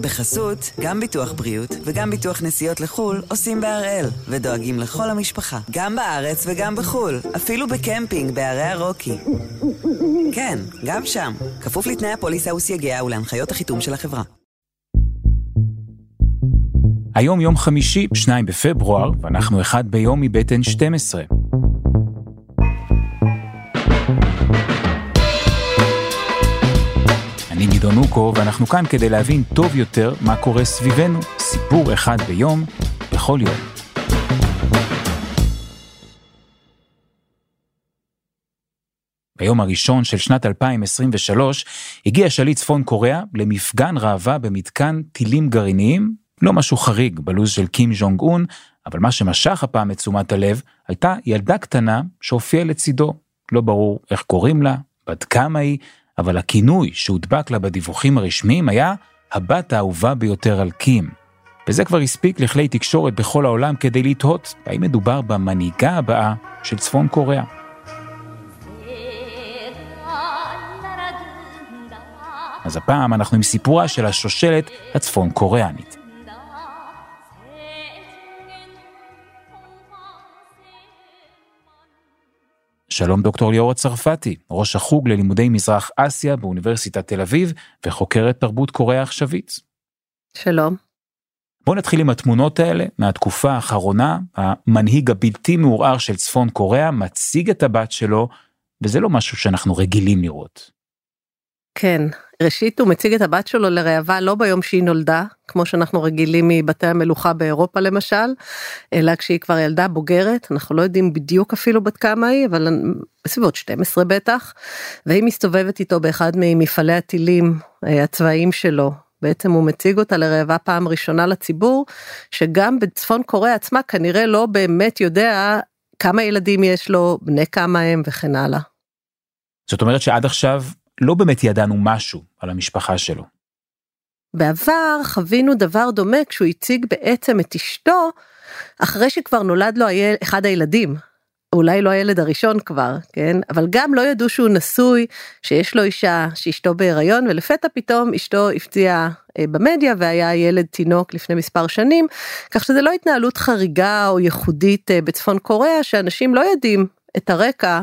בחסות, גם ביטוח בריאות וגם ביטוח נסיעות לחו"ל עושים בהראל, ודואגים לכל המשפחה, גם בארץ וגם בחו"ל, אפילו בקמפינג בערי הרוקי. כן, גם שם, כפוף לתנאי הפוליסה וסייגיה ולהנחיות החיתום של החברה. היום יום חמישי, 2 בפברואר, ואנחנו אחד ביום מבית N12. אוקו, ואנחנו כאן כדי להבין טוב יותר מה קורה סביבנו, סיפור אחד ביום, בכל יום. ביום הראשון של שנת 2023 הגיע שליט צפון קוריאה למפגן ראווה במתקן טילים גרעיניים, לא משהו חריג בלו"ז של קים ז'ונג און, אבל מה שמשך הפעם את תשומת הלב הייתה ילדה קטנה שהופיעה לצידו. לא ברור איך קוראים לה, בת כמה היא, אבל הכינוי שהודבק לה בדיווחים הרשמיים היה הבת האהובה ביותר על קים. וזה כבר הספיק לכלי תקשורת בכל העולם כדי לתהות האם מדובר במנהיגה הבאה של צפון קוריאה. אז הפעם אנחנו עם סיפורה של השושלת הצפון קוריאנית. שלום דוקטור ליאור הצרפתי, ראש החוג ללימודי מזרח אסיה באוניברסיטת תל אביב וחוקרת תרבות קוריאה עכשווית. שלום. בואו נתחיל עם התמונות האלה מהתקופה האחרונה, המנהיג הבלתי מעורער של צפון קוריאה מציג את הבת שלו, וזה לא משהו שאנחנו רגילים לראות. כן, ראשית הוא מציג את הבת שלו לראווה לא ביום שהיא נולדה, כמו שאנחנו רגילים מבתי המלוכה באירופה למשל, אלא כשהיא כבר ילדה בוגרת, אנחנו לא יודעים בדיוק אפילו בת כמה היא, אבל בסביבות 12 בטח, והיא מסתובבת איתו באחד ממפעלי הטילים אה, הצבאיים שלו. בעצם הוא מציג אותה לראווה פעם ראשונה לציבור, שגם בצפון קוריאה עצמה כנראה לא באמת יודע כמה ילדים יש לו, בני כמה הם וכן הלאה. זאת אומרת שעד עכשיו לא באמת ידענו משהו על המשפחה שלו. בעבר חווינו דבר דומה כשהוא הציג בעצם את אשתו, אחרי שכבר נולד לו. אחד הילדים. אולי לא הילד הראשון כבר, כן? אבל גם לא ידעו שהוא נשוי, שיש לו אישה, שאשתו בהיריון, ולפתע פתאום אשתו הפציעה אה, במדיה והיה ילד תינוק לפני מספר שנים, כך שזה לא התנהלות חריגה או ייחודית אה, בצפון קוריאה, שאנשים לא יודעים את הרקע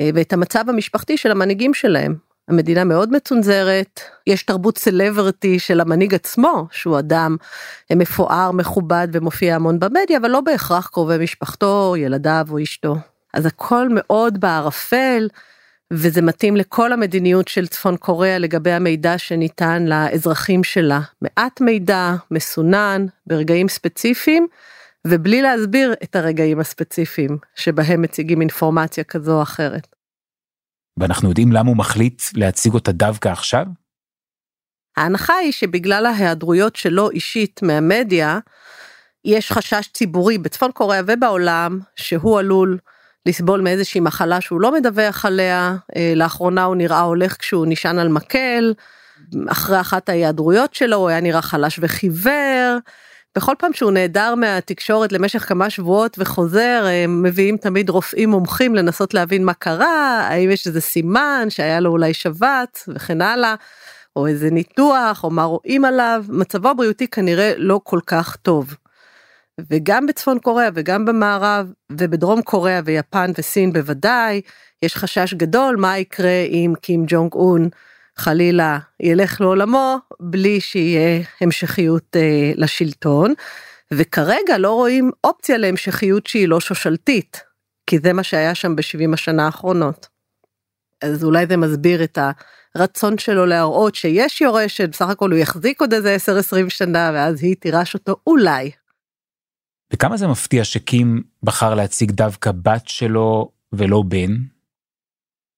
אה, ואת המצב המשפחתי של המנהיגים שלהם. המדינה מאוד מצונזרת, יש תרבות סלברטי של המנהיג עצמו, שהוא אדם מפואר, מכובד ומופיע המון במדיה, אבל לא בהכרח קרובי משפחתו, ילדיו או אשתו. אז הכל מאוד בערפל, וזה מתאים לכל המדיניות של צפון קוריאה לגבי המידע שניתן לאזרחים שלה. מעט מידע, מסונן, ברגעים ספציפיים, ובלי להסביר את הרגעים הספציפיים שבהם מציגים אינפורמציה כזו או אחרת. ואנחנו יודעים למה הוא מחליט להציג אותה דווקא עכשיו? ההנחה היא שבגלל ההיעדרויות שלו אישית מהמדיה, יש חשש ציבורי בצפון קוריאה ובעולם שהוא עלול לסבול מאיזושהי מחלה שהוא לא מדווח עליה, אה, לאחרונה הוא נראה הולך כשהוא נשען על מקל, אחרי אחת ההיעדרויות שלו הוא היה נראה חלש וחיוור, בכל פעם שהוא נעדר מהתקשורת למשך כמה שבועות וחוזר, הם מביאים תמיד רופאים מומחים לנסות להבין מה קרה, האם יש איזה סימן שהיה לו אולי שבץ וכן הלאה, או איזה ניתוח, או מה רואים עליו, מצבו הבריאותי כנראה לא כל כך טוב. וגם בצפון קוריאה וגם במערב ובדרום קוריאה ויפן וסין בוודאי, יש חשש גדול מה יקרה אם קים ג'ונג און חלילה ילך לעולמו בלי שיהיה המשכיות אה, לשלטון. וכרגע לא רואים אופציה להמשכיות שהיא לא שושלתית, כי זה מה שהיה שם ב-70 השנה האחרונות. אז אולי זה מסביר את הרצון שלו להראות שיש יורשת, בסך הכל הוא יחזיק עוד איזה 10-20 שנה ואז היא תירש אותו אולי. וכמה זה מפתיע שקים בחר להציג דווקא בת שלו ולא בן?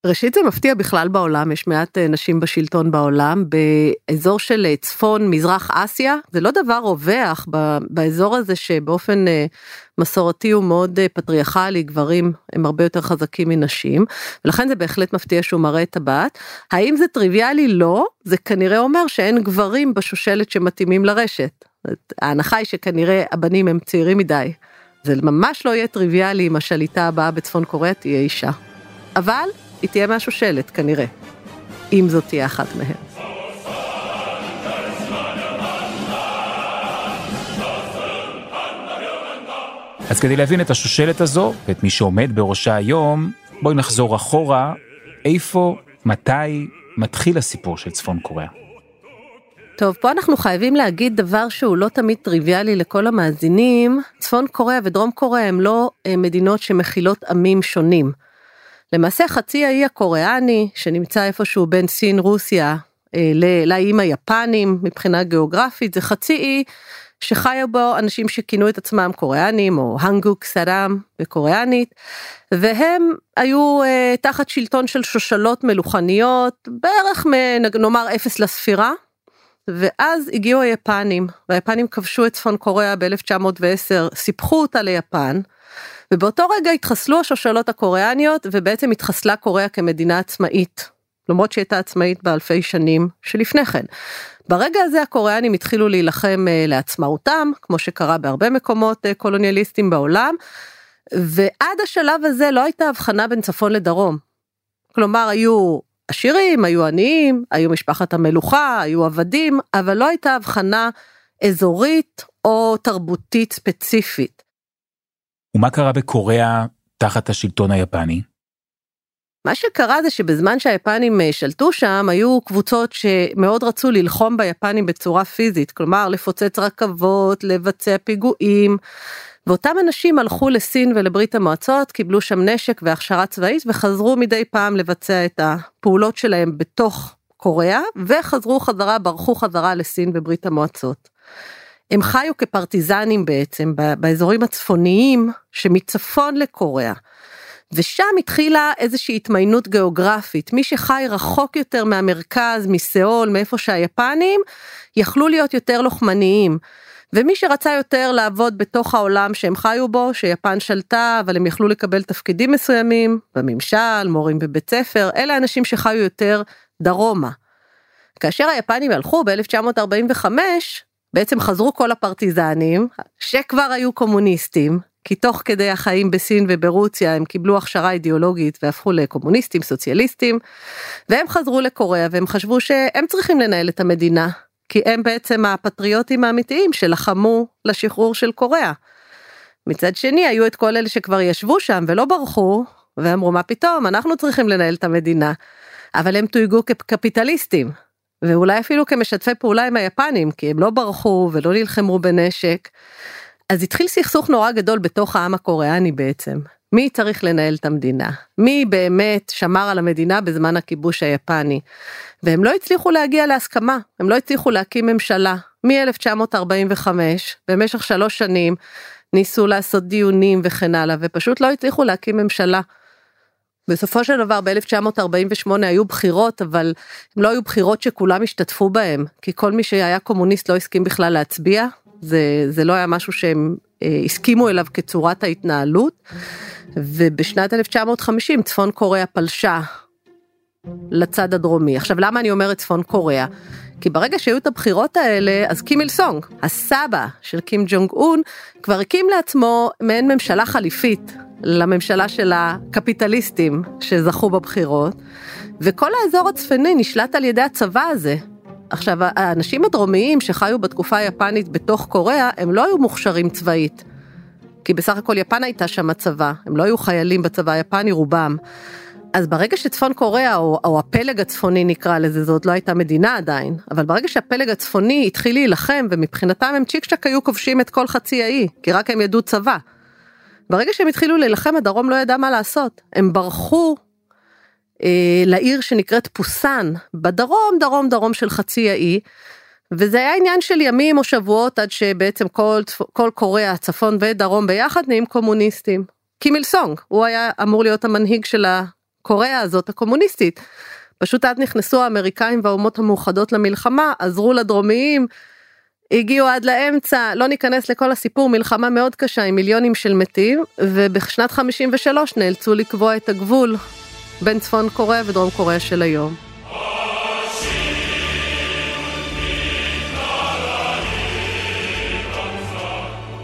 ראשית זה מפתיע בכלל בעולם, יש מעט אה, נשים בשלטון בעולם, באזור של אה, צפון מזרח אסיה, זה לא דבר רווח באזור הזה שבאופן אה, מסורתי הוא מאוד פטריארכלי, גברים הם הרבה יותר חזקים מנשים, ולכן זה בהחלט מפתיע שהוא מראה את הבת. האם זה טריוויאלי? לא, זה כנראה אומר שאין גברים בשושלת שמתאימים לרשת. ההנחה היא שכנראה הבנים הם צעירים מדי. זה ממש לא יהיה טריוויאלי אם השליטה הבאה בצפון קוריאה תהיה אישה. אבל היא תהיה מהשושלת כנראה, אם זאת תהיה אחת מהן. אז כדי להבין את השושלת הזו, ואת מי שעומד בראשה היום, בואי נחזור אחורה, איפה, מתי, מתחיל הסיפור של צפון קוריאה. טוב, פה אנחנו חייבים להגיד דבר שהוא לא תמיד טריוויאלי לכל המאזינים. צפון קוריאה ודרום קוריאה הם לא אה, מדינות שמכילות עמים שונים. למעשה חצי האי הקוריאני, שנמצא איפשהו בין סין, רוסיה, אה, לאיים היפנים מבחינה גיאוגרפית, זה חצי אי שחיו בו אנשים שכינו את עצמם קוריאנים או הנגוק סראם בקוריאנית והם היו uh, תחת שלטון של שושלות מלוכניות בערך נאמר אפס לספירה ואז הגיעו היפנים והיפנים כבשו את צפון קוריאה ב-1910 סיפחו אותה ליפן ובאותו רגע התחסלו השושלות הקוריאניות ובעצם התחסלה קוריאה כמדינה עצמאית למרות שהיא הייתה עצמאית באלפי שנים שלפני כן. ברגע הזה הקוריאנים התחילו להילחם uh, לעצמאותם, כמו שקרה בהרבה מקומות uh, קולוניאליסטים בעולם, ועד השלב הזה לא הייתה הבחנה בין צפון לדרום. כלומר, היו עשירים, היו עניים, היו משפחת המלוכה, היו עבדים, אבל לא הייתה הבחנה אזורית או תרבותית ספציפית. ומה קרה בקוריאה תחת השלטון היפני? מה שקרה זה שבזמן שהיפנים אה, שלטו שם היו קבוצות שמאוד רצו ללחום ביפנים בצורה פיזית כלומר לפוצץ רכבות לבצע פיגועים. ואותם אנשים הלכו לסין ולברית המועצות קיבלו שם נשק והכשרה צבאית וחזרו מדי פעם לבצע את הפעולות שלהם בתוך קוריאה וחזרו חזרה ברחו חזרה לסין וברית המועצות. הם חיו כפרטיזנים בעצם באזורים הצפוניים שמצפון לקוריאה. ושם התחילה איזושהי התמיינות גיאוגרפית. מי שחי רחוק יותר מהמרכז, מסיאול, מאיפה שהיפנים, יכלו להיות יותר לוחמניים. ומי שרצה יותר לעבוד בתוך העולם שהם חיו בו, שיפן שלטה, אבל הם יכלו לקבל תפקידים מסוימים, בממשל, מורים בבית ספר, אלה אנשים שחיו יותר דרומה. כאשר היפנים הלכו ב-1945, בעצם חזרו כל הפרטיזנים, שכבר היו קומוניסטים, כי תוך כדי החיים בסין וברוסיה הם קיבלו הכשרה אידיאולוגית והפכו לקומוניסטים, סוציאליסטים, והם חזרו לקוריאה והם חשבו שהם צריכים לנהל את המדינה, כי הם בעצם הפטריוטים האמיתיים שלחמו לשחרור של קוריאה. מצד שני היו את כל אלה שכבר ישבו שם ולא ברחו, ואמרו מה פתאום, אנחנו צריכים לנהל את המדינה. אבל הם תויגו כקפיטליסטים, ואולי אפילו כמשתפי פעולה עם היפנים, כי הם לא ברחו ולא נלחמו בנשק. אז התחיל סכסוך נורא גדול בתוך העם הקוריאני בעצם. מי צריך לנהל את המדינה? מי באמת שמר על המדינה בזמן הכיבוש היפני? והם לא הצליחו להגיע להסכמה, הם לא הצליחו להקים ממשלה. מ-1945, במשך שלוש שנים, ניסו לעשות דיונים וכן הלאה, ופשוט לא הצליחו להקים ממשלה. בסופו של דבר ב-1948 היו בחירות, אבל הם לא היו בחירות שכולם השתתפו בהם, כי כל מי שהיה קומוניסט לא הסכים בכלל להצביע, זה, זה לא היה משהו שהם הסכימו אליו כצורת ההתנהלות. ובשנת 1950 צפון קוריאה פלשה לצד הדרומי. עכשיו למה אני אומרת צפון קוריאה? כי ברגע שהיו את הבחירות האלה, אז קים איל סונג, הסבא של קים ג'ונג און, כבר הקים לעצמו מעין ממשלה חליפית לממשלה של הקפיטליסטים שזכו בבחירות, וכל האזור הצפוני נשלט על ידי הצבא הזה, עכשיו, האנשים הדרומיים שחיו בתקופה היפנית בתוך קוריאה, הם לא היו מוכשרים צבאית. כי בסך הכל יפן הייתה שם הצבא, הם לא היו חיילים בצבא היפני רובם. אז ברגע שצפון קוריאה, או, או הפלג הצפוני נקרא לזה, זאת לא הייתה מדינה עדיין, אבל ברגע שהפלג הצפוני התחיל להילחם, ומבחינתם הם צ'יק צ'ק היו כובשים את כל חצי האי, כי רק הם ידעו צבא. ברגע שהם התחילו להילחם, הדרום לא ידע מה לעשות. הם ברחו לעיר שנקראת פוסן, בדרום, דרום דרום של חצי האי, וזה היה עניין של ימים או שבועות עד שבעצם כל, כל קוריאה, צפון ודרום ביחד נהיים קומוניסטים. קים איל סונג, הוא היה אמור להיות המנהיג של הקוריאה הזאת הקומוניסטית. פשוט אז נכנסו האמריקאים והאומות המאוחדות למלחמה, עזרו לדרומיים, הגיעו עד לאמצע, לא ניכנס לכל הסיפור, מלחמה מאוד קשה עם מיליונים של מתים, ובשנת 53 נאלצו לקבוע את הגבול בין צפון קוריאה ודרום קוריאה של היום.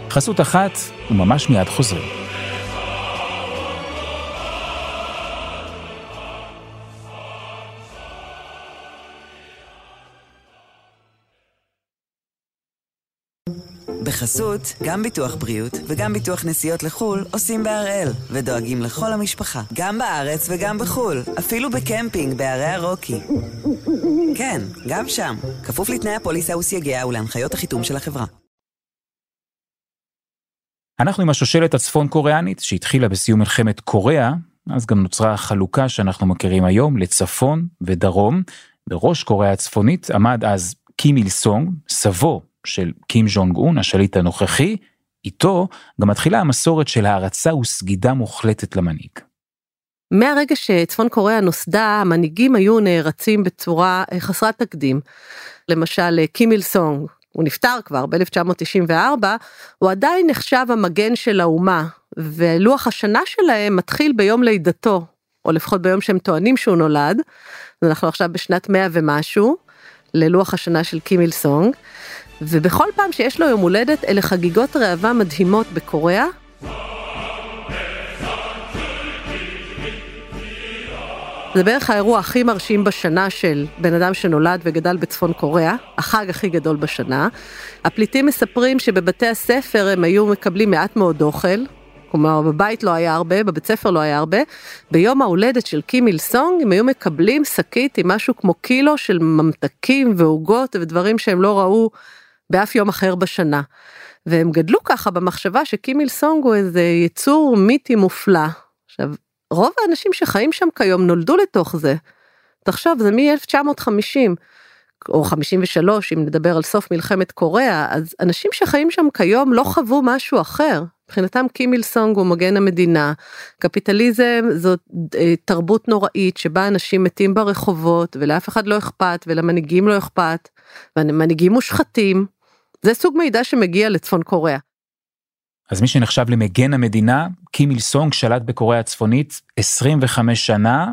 חסות אחת, וממש מיד חוזרים. בחסות, גם ביטוח בריאות וגם ביטוח נסיעות לחו"ל עושים בהראל, ודואגים לכל המשפחה, גם בארץ וגם בחו"ל, אפילו בקמפינג בערי הרוקי. כן, גם שם, כפוף לתנאי הפוליסה וסייגיה ולהנחיות החיתום של החברה. אנחנו עם השושלת הצפון קוריאנית שהתחילה בסיום מלחמת קוריאה, אז גם נוצרה החלוקה שאנחנו מכירים היום לצפון ודרום. בראש קוריאה הצפונית עמד אז קים איל סונג, סבו של קים ז'ונג און, השליט הנוכחי, איתו גם מתחילה המסורת של הערצה וסגידה מוחלטת למנהיג. מהרגע שצפון קוריאה נוסדה, המנהיגים היו נערצים בצורה אה, חסרת תקדים. למשל, אה, קים איל סונג, הוא נפטר כבר ב-1994, הוא עדיין נחשב המגן של האומה, ולוח השנה שלהם מתחיל ביום לידתו, או לפחות ביום שהם טוענים שהוא נולד, אנחנו עכשיו בשנת 100 ומשהו, ללוח השנה של קים איל סונג, ובכל פעם שיש לו יום הולדת אלה חגיגות ראווה מדהימות בקוריאה. זה בערך האירוע הכי מרשים בשנה של בן אדם שנולד וגדל בצפון קוריאה, החג הכי גדול בשנה. הפליטים מספרים שבבתי הספר הם היו מקבלים מעט מאוד אוכל, כלומר בבית לא היה הרבה, בבית ספר לא היה הרבה. ביום ההולדת של קים איל סונג הם היו מקבלים שקית עם משהו כמו קילו של ממתקים ועוגות ודברים שהם לא ראו באף יום אחר בשנה. והם גדלו ככה במחשבה שקים איל סונג הוא איזה יצור מיתי מופלא. עכשיו, רוב האנשים שחיים שם כיום נולדו לתוך זה. תחשוב, זה מ-1950, או 53, אם נדבר על סוף מלחמת קוריאה, אז אנשים שחיים שם כיום לא חוו משהו אחר. מבחינתם קים איל סונג הוא מגן המדינה, קפיטליזם זאת אה, תרבות נוראית שבה אנשים מתים ברחובות ולאף אחד לא אכפת ולמנהיגים לא אכפת, והמנהיגים מושחתים. זה סוג מידע שמגיע לצפון קוריאה. אז מי שנחשב למגן המדינה, קים איל סונג שלט בקוריאה הצפונית 25 שנה,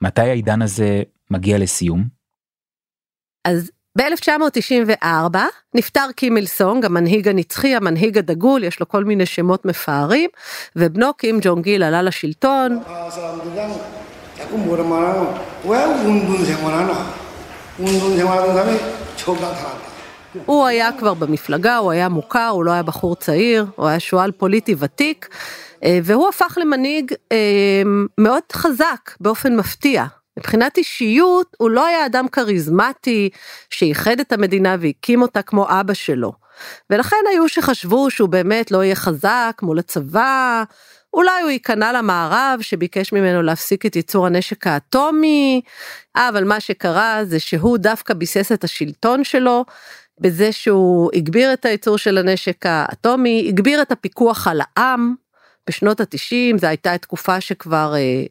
מתי העידן הזה מגיע לסיום? אז ב-1994 נפטר קים איל סונג, המנהיג הנצחי, המנהיג הדגול, יש לו כל מיני שמות מפארים, ובנו קים ג'ונג גיל עלה לשלטון. הוא היה כבר במפלגה, הוא היה מוכר, הוא לא היה בחור צעיר, הוא היה שועל פוליטי ותיק, אה, והוא הפך למנהיג אה, מאוד חזק באופן מפתיע. מבחינת אישיות, הוא לא היה אדם כריזמטי שאיחד את המדינה והקים אותה כמו אבא שלו. ולכן היו שחשבו שהוא באמת לא יהיה חזק מול הצבא, אולי הוא ייכנע למערב שביקש ממנו להפסיק את ייצור הנשק האטומי, אבל מה שקרה זה שהוא דווקא ביסס את השלטון שלו בזה שהוא הגביר את הייצור של הנשק האטומי, הגביר את הפיקוח על העם. בשנות התשעים זו הייתה תקופה שכבר אה,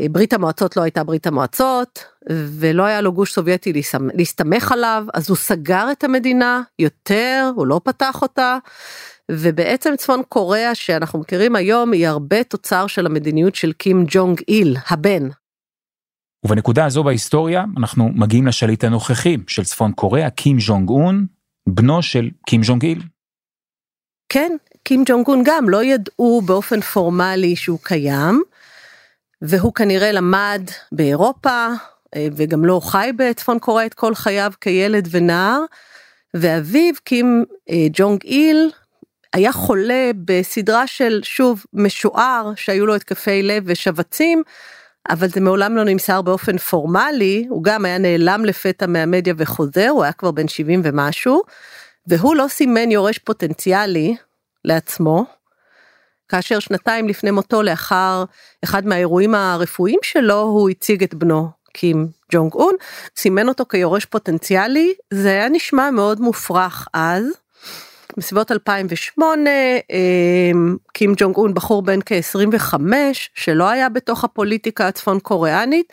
אה, ברית המועצות לא הייתה ברית המועצות ולא היה לו גוש סובייטי להסתמך עליו אז הוא סגר את המדינה יותר הוא לא פתח אותה ובעצם צפון קוריאה שאנחנו מכירים היום היא הרבה תוצר של המדיניות של קים ג'ונג איל הבן. ובנקודה הזו בהיסטוריה אנחנו מגיעים לשליט הנוכחי של צפון קוריאה קים ז'ונג און בנו של קים ז'ונג איל. כן קים ג'ונג און גם לא ידעו באופן פורמלי שהוא קיים. והוא כנראה למד באירופה אה, וגם לא חי בצפון קוריאה את כל חייו כילד ונער. ואביו קים אה, ג'ונג איל היה חולה בסדרה של שוב משוער שהיו לו התקפי לב ושבצים אבל זה מעולם לא נמסר באופן פורמלי, הוא גם היה נעלם לפתע מהמדיה וחוזר, הוא היה כבר בן 70 ומשהו, והוא לא סימן יורש פוטנציאלי לעצמו, כאשר שנתיים לפני מותו לאחר אחד מהאירועים הרפואיים שלו הוא הציג את בנו קים ג'ונג און, סימן אותו כיורש פוטנציאלי, זה היה נשמע מאוד מופרך אז. בסביבות 2008 אמ, קים ג'ונג און בחור בן כ-25 שלא היה בתוך הפוליטיקה הצפון קוריאנית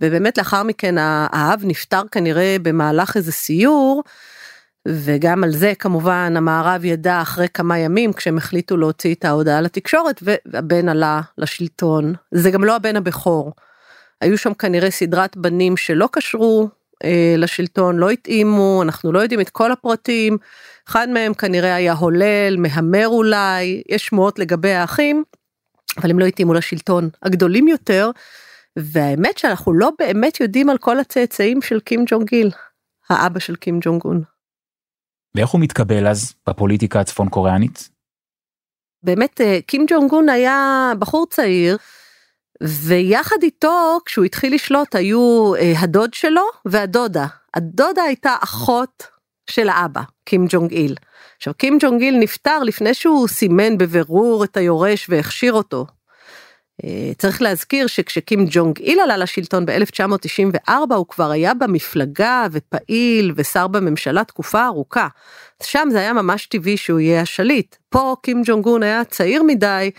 ובאמת לאחר מכן האב נפטר כנראה במהלך איזה סיור וגם על זה כמובן המערב ידע אחרי כמה ימים כשהם החליטו להוציא את ההודעה לתקשורת והבן עלה לשלטון זה גם לא הבן הבכור. היו שם כנראה סדרת בנים שלא קשרו אה, לשלטון לא התאימו אנחנו לא יודעים את כל הפרטים אחד מהם כנראה היה הולל, מהמר אולי, יש שמועות לגבי האחים, אבל הם לא התאימו לשלטון הגדולים יותר, והאמת שאנחנו לא באמת יודעים על כל הצאצאים של קים ג'ונג גיל, האבא של קים ג'ונג און. ואיך הוא מתקבל אז בפוליטיקה הצפון קוריאנית? באמת, אה, קים ג'ונג און היה בחור צעיר, ויחד איתו, כשהוא התחיל לשלוט, היו אה, הדוד שלו והדודה. הדודה הייתה אחות של האבא, קים ג'ונג איל. עכשיו, קים ג'ונג איל נפטר לפני שהוא סימן בבירור את היורש והכשיר אותו. אה, צריך להזכיר שכשקים ג'ונג איל עלה לשלטון ב-1994 הוא כבר היה במפלגה ופעיל ושר בממשלה תקופה ארוכה. שם זה היה ממש טבעי שהוא יהיה השליט. פה קים ג'ונג און היה צעיר מדי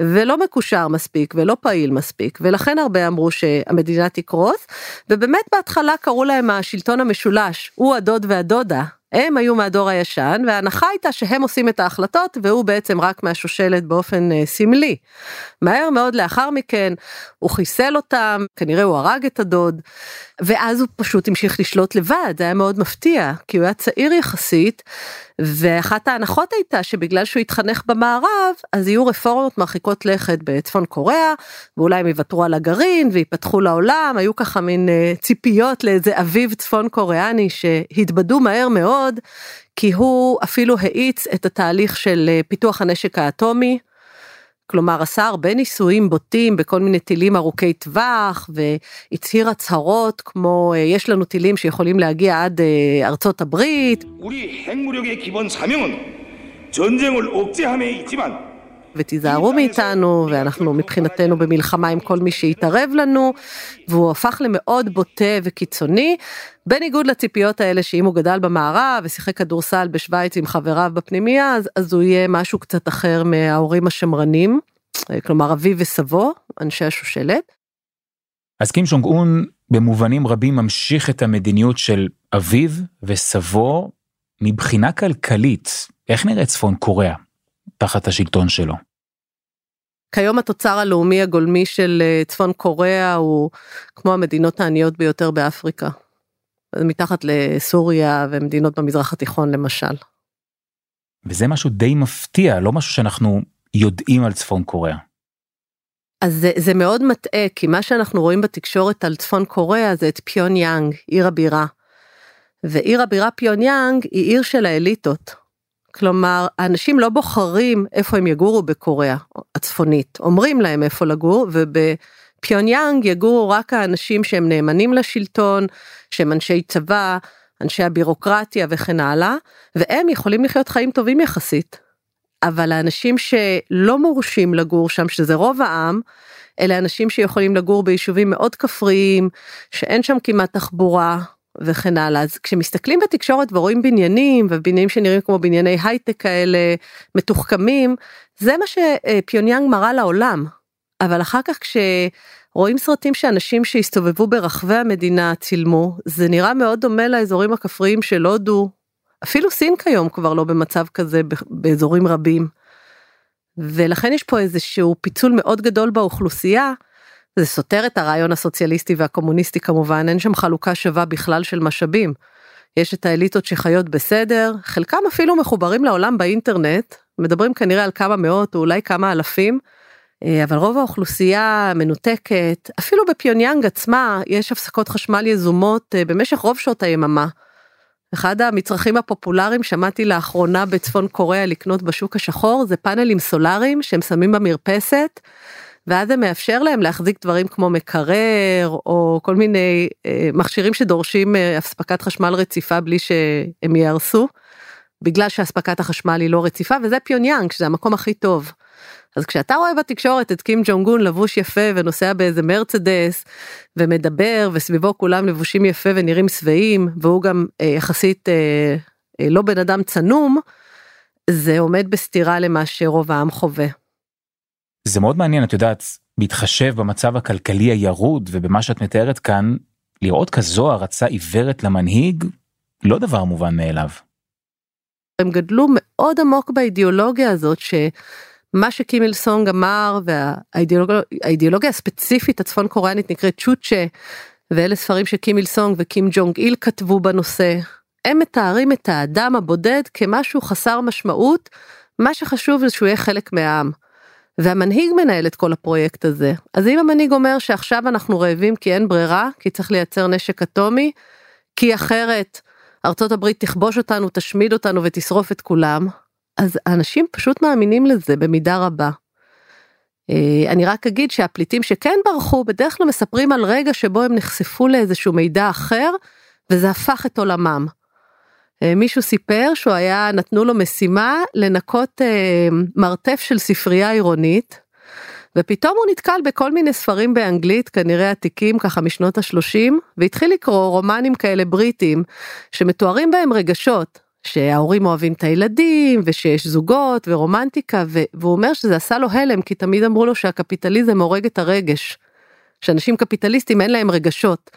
ולא מקושר מספיק ולא פעיל מספיק ולכן הרבה אמרו שהמדינה תקרוס ובאמת בהתחלה קראו להם השלטון המשולש הוא הדוד והדודה הם היו מהדור הישן וההנחה הייתה שהם עושים את ההחלטות והוא בעצם רק מהשושלת באופן uh, סמלי. מהר מאוד לאחר מכן הוא חיסל אותם כנראה הוא הרג את הדוד ואז הוא פשוט המשיך לשלוט לבד זה היה מאוד מפתיע כי הוא היה צעיר יחסית ואחת ההנחות הייתה שבגלל שהוא התחנך במערב אז יהיו רפורמות מרחיקות לכת בצפון קוריאה ואולי הם יוותרו על הגרעין ויפתחו לעולם היו ככה מין uh, ציפיות לאיזה אביב צפון קוריאני שהתבדו מהר מאוד כי הוא אפילו האיץ את התהליך של uh, פיתוח הנשק האטומי. כלומר עשה הרבה ניסויים בוטים בכל מיני טילים ארוכי טווח והצהיר הצהרות כמו אה, יש לנו טילים שיכולים להגיע עד אה, ארצות הברית. ותיזהרו מאיתנו ואנחנו מבחינתנו במלחמה עם כל מי שיתערב לנו והוא הפך למאוד בוטה וקיצוני בניגוד לציפיות האלה שאם הוא גדל במערב ושיחק כדורסל בשוויץ עם חבריו בפנימייה אז, אז הוא יהיה משהו קצת אחר מההורים השמרנים כלומר אביו וסבו אנשי השושלת. אז קים שונג און במובנים רבים ממשיך את המדיניות של אביו וסבו מבחינה כלכלית. איך נראה צפון קוריאה תחת השלטון שלו. כיום התוצר הלאומי הגולמי של אה, צפון קוריאה הוא כמו המדינות העניות ביותר באפריקה. מתחת לסוריה ומדינות במזרח התיכון למשל. וזה משהו די מפתיע, לא משהו שאנחנו יודעים על צפון קוריאה. אז זה, זה מאוד מטעה, כי מה שאנחנו רואים בתקשורת על צפון קוריאה זה את פיון יאנג, עיר הבירה. ועיר הבירה פיון יאנג היא עיר של האליטות. כלומר, האנשים לא בוחרים איפה הם יגורו בקוריאה הצפונית, אומרים להם איפה לגור, ובפיוניאנג יגורו רק האנשים שהם נאמנים לשלטון, שהם אנשי צבא, אנשי הבירוקרטיה וכן הלאה, והם יכולים לחיות חיים טובים יחסית. אבל האנשים שלא מורשים לגור שם, שזה רוב העם, אלה אנשים שיכולים לגור ביישובים מאוד כפריים, שאין שם כמעט תחבורה, וכן הלאה. אז כשמסתכלים בתקשורת ורואים בניינים ובניינים שנראים כמו בנייני הייטק כאלה מתוחכמים, זה מה שפיוניאנג מראה לעולם. אבל אחר כך כשרואים סרטים שאנשים שהסתובבו ברחבי המדינה צילמו, זה נראה מאוד דומה לאזורים הכפריים של הודו. אפילו סין כיום כבר לא במצב כזה באזורים רבים. ולכן יש פה איזשהו פיצול מאוד גדול באוכלוסייה. זה סותר את הרעיון הסוציאליסטי והקומוניסטי כמובן, אין שם חלוקה שווה בכלל של משאבים. יש את האליטות שחיות בסדר, חלקם אפילו מחוברים לעולם באינטרנט, מדברים כנראה על כמה מאות או אולי כמה אלפים, אה, אבל רוב האוכלוסייה מנותקת, אפילו בפיוניאנג עצמה יש הפסקות חשמל יזומות אה, במשך רוב שעות היממה. אחד המצרכים הפופולריים שמעתי לאחרונה בצפון קוריאה לקנות בשוק השחור זה פאנלים סולאריים שהם שמים במרפסת ואז זה מאפשר להם להחזיק דברים כמו מקרר או כל מיני אה, מכשירים שדורשים אה, אספקת חשמל רציפה בלי שהם ייהרסו. בגלל שאספקת החשמל היא לא רציפה וזה פיונגיאנג שזה המקום הכי טוב. אז כשאתה רואה בתקשורת את קים ג'ונג און לבוש יפה ונוסע באיזה מרצדס ומדבר וסביבו כולם לבושים יפה ונראים שבעים והוא גם אה, יחסית אה, אה, לא בן אדם צנום, זה עומד בסתירה למה שרוב העם חווה. זה מאוד מעניין את יודעת בהתחשב במצב הכלכלי הירוד ובמה שאת מתארת כאן לראות כזו הערצה עיוורת למנהיג לא דבר מובן מאליו. הם גדלו מאוד עמוק באידיאולוגיה הזאת שמה שקימיל סונג אמר והאידיאולוגיה הספציפית הצפון קוריאנית נקראת צ'וצ'ה ואלה ספרים שקימיל סונג וקים ג'ונג איל כתבו בנושא. הם מתארים את האדם הבודד כמשהו חסר משמעות מה שחשוב זה שהוא יהיה חלק מהעם. והמנהיג מנהל את כל הפרויקט הזה. אז אם המנהיג אומר שעכשיו אנחנו רעבים כי אין ברירה, כי צריך לייצר נשק אטומי, כי אחרת ארצות הברית תכבוש אותנו, תשמיד אותנו ותשרוף את כולם, אז האנשים פשוט מאמינים לזה במידה רבה. אה, אני רק אגיד שהפליטים שכן ברחו בדרך כלל מספרים על רגע שבו הם נחשפו לאיזשהו מידע אחר וזה הפך את עולמם. אה, מישהו סיפר שהוא היה, נתנו לו משימה לנקות אה, מרתף של ספרייה עירונית, ופתאום הוא נתקל בכל מיני ספרים באנגלית, כנראה עתיקים ככה משנות ה-30, והתחיל לקרוא רומנים כאלה בריטים, שמתוארים בהם רגשות, שההורים אוהבים את הילדים, ושיש זוגות ורומנטיקה, והוא אומר שזה עשה לו הלם, כי תמיד אמרו לו שהקפיטליזם הורג את הרגש. שאנשים קפיטליסטים אין להם רגשות.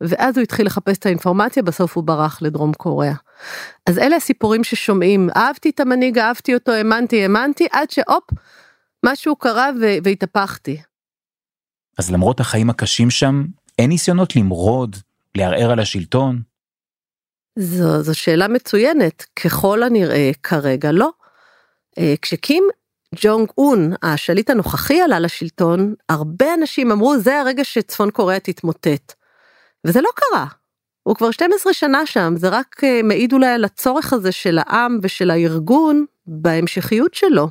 ואז הוא התחיל לחפש את האינפורמציה, בסוף הוא ברח לדרום קוריאה. אז אלה הסיפורים ששומעים, אהבתי את המנהיג, אהבתי אותו, האמנתי, האמנתי, עד שהופ, משהו קרה והתהפכתי. אז למרות החיים הקשים שם, אין ניסיונות למרוד, לערער על השלטון? זו, זו שאלה מצוינת, ככל הנראה כרגע לא. אה, כשקים ג'ונג און, השליט הנוכחי עלה לשלטון, הרבה אנשים אמרו זה הרגע שצפון קוריאה תתמוטט. וזה לא קרה. הוא כבר 12 שנה שם, זה רק אה, מעיד אולי על הצורך הזה של העם ושל הארגון בהמשכיות שלו.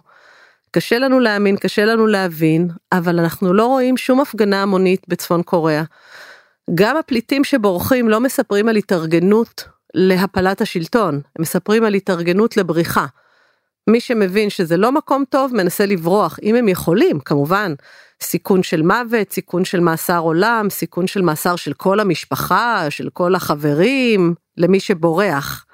קשה לנו להאמין, קשה לנו להבין, אבל אנחנו לא רואים שום הפגנה המונית בצפון קוריאה. גם הפליטים שבורחים לא מספרים על התארגנות להפלת השלטון, הם מספרים על התארגנות לבריחה. מי שמבין שזה לא מקום טוב מנסה לברוח, אם הם יכולים, כמובן. סיכון של מוות, סיכון של מאסר עולם, סיכון של מאסר של כל המשפחה, של כל החברים, למי שבורח.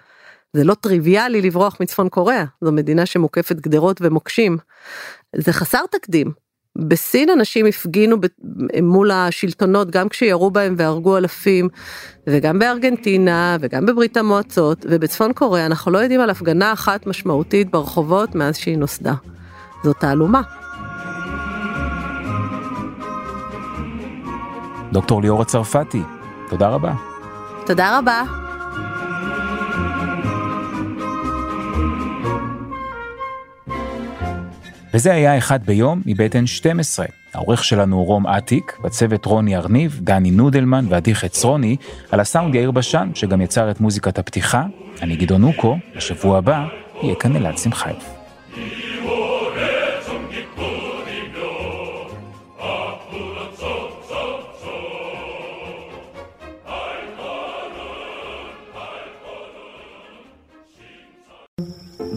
זה לא טריוויאלי לברוח מצפון קוריאה, זו מדינה שמוקפת גדרות ומוקשים. זה חסר תקדים. בסין אנשים הפגינו מול השלטונות גם כשירו בהם והרגו אלפים, וגם בארגנטינה וגם בברית המועצות, ובצפון קוריאה אנחנו לא יודעים על הפגנה אחת משמעותית ברחובות מאז שהיא נוסדה. זאת תעלומה. דוקטור ליאור הצרפתי, תודה רבה. תודה רבה. וזה היה אחד ביום מבית N12. העורך שלנו הוא רום אטיק, בצוות רוני ארניב, דני נודלמן ועדי חצרוני, על הסאונד יאיר בשן, שגם יצר את מוזיקת הפתיחה. אני גדעון אוקו, בשבוע הבא יהיה כאן אלעד שמחייב.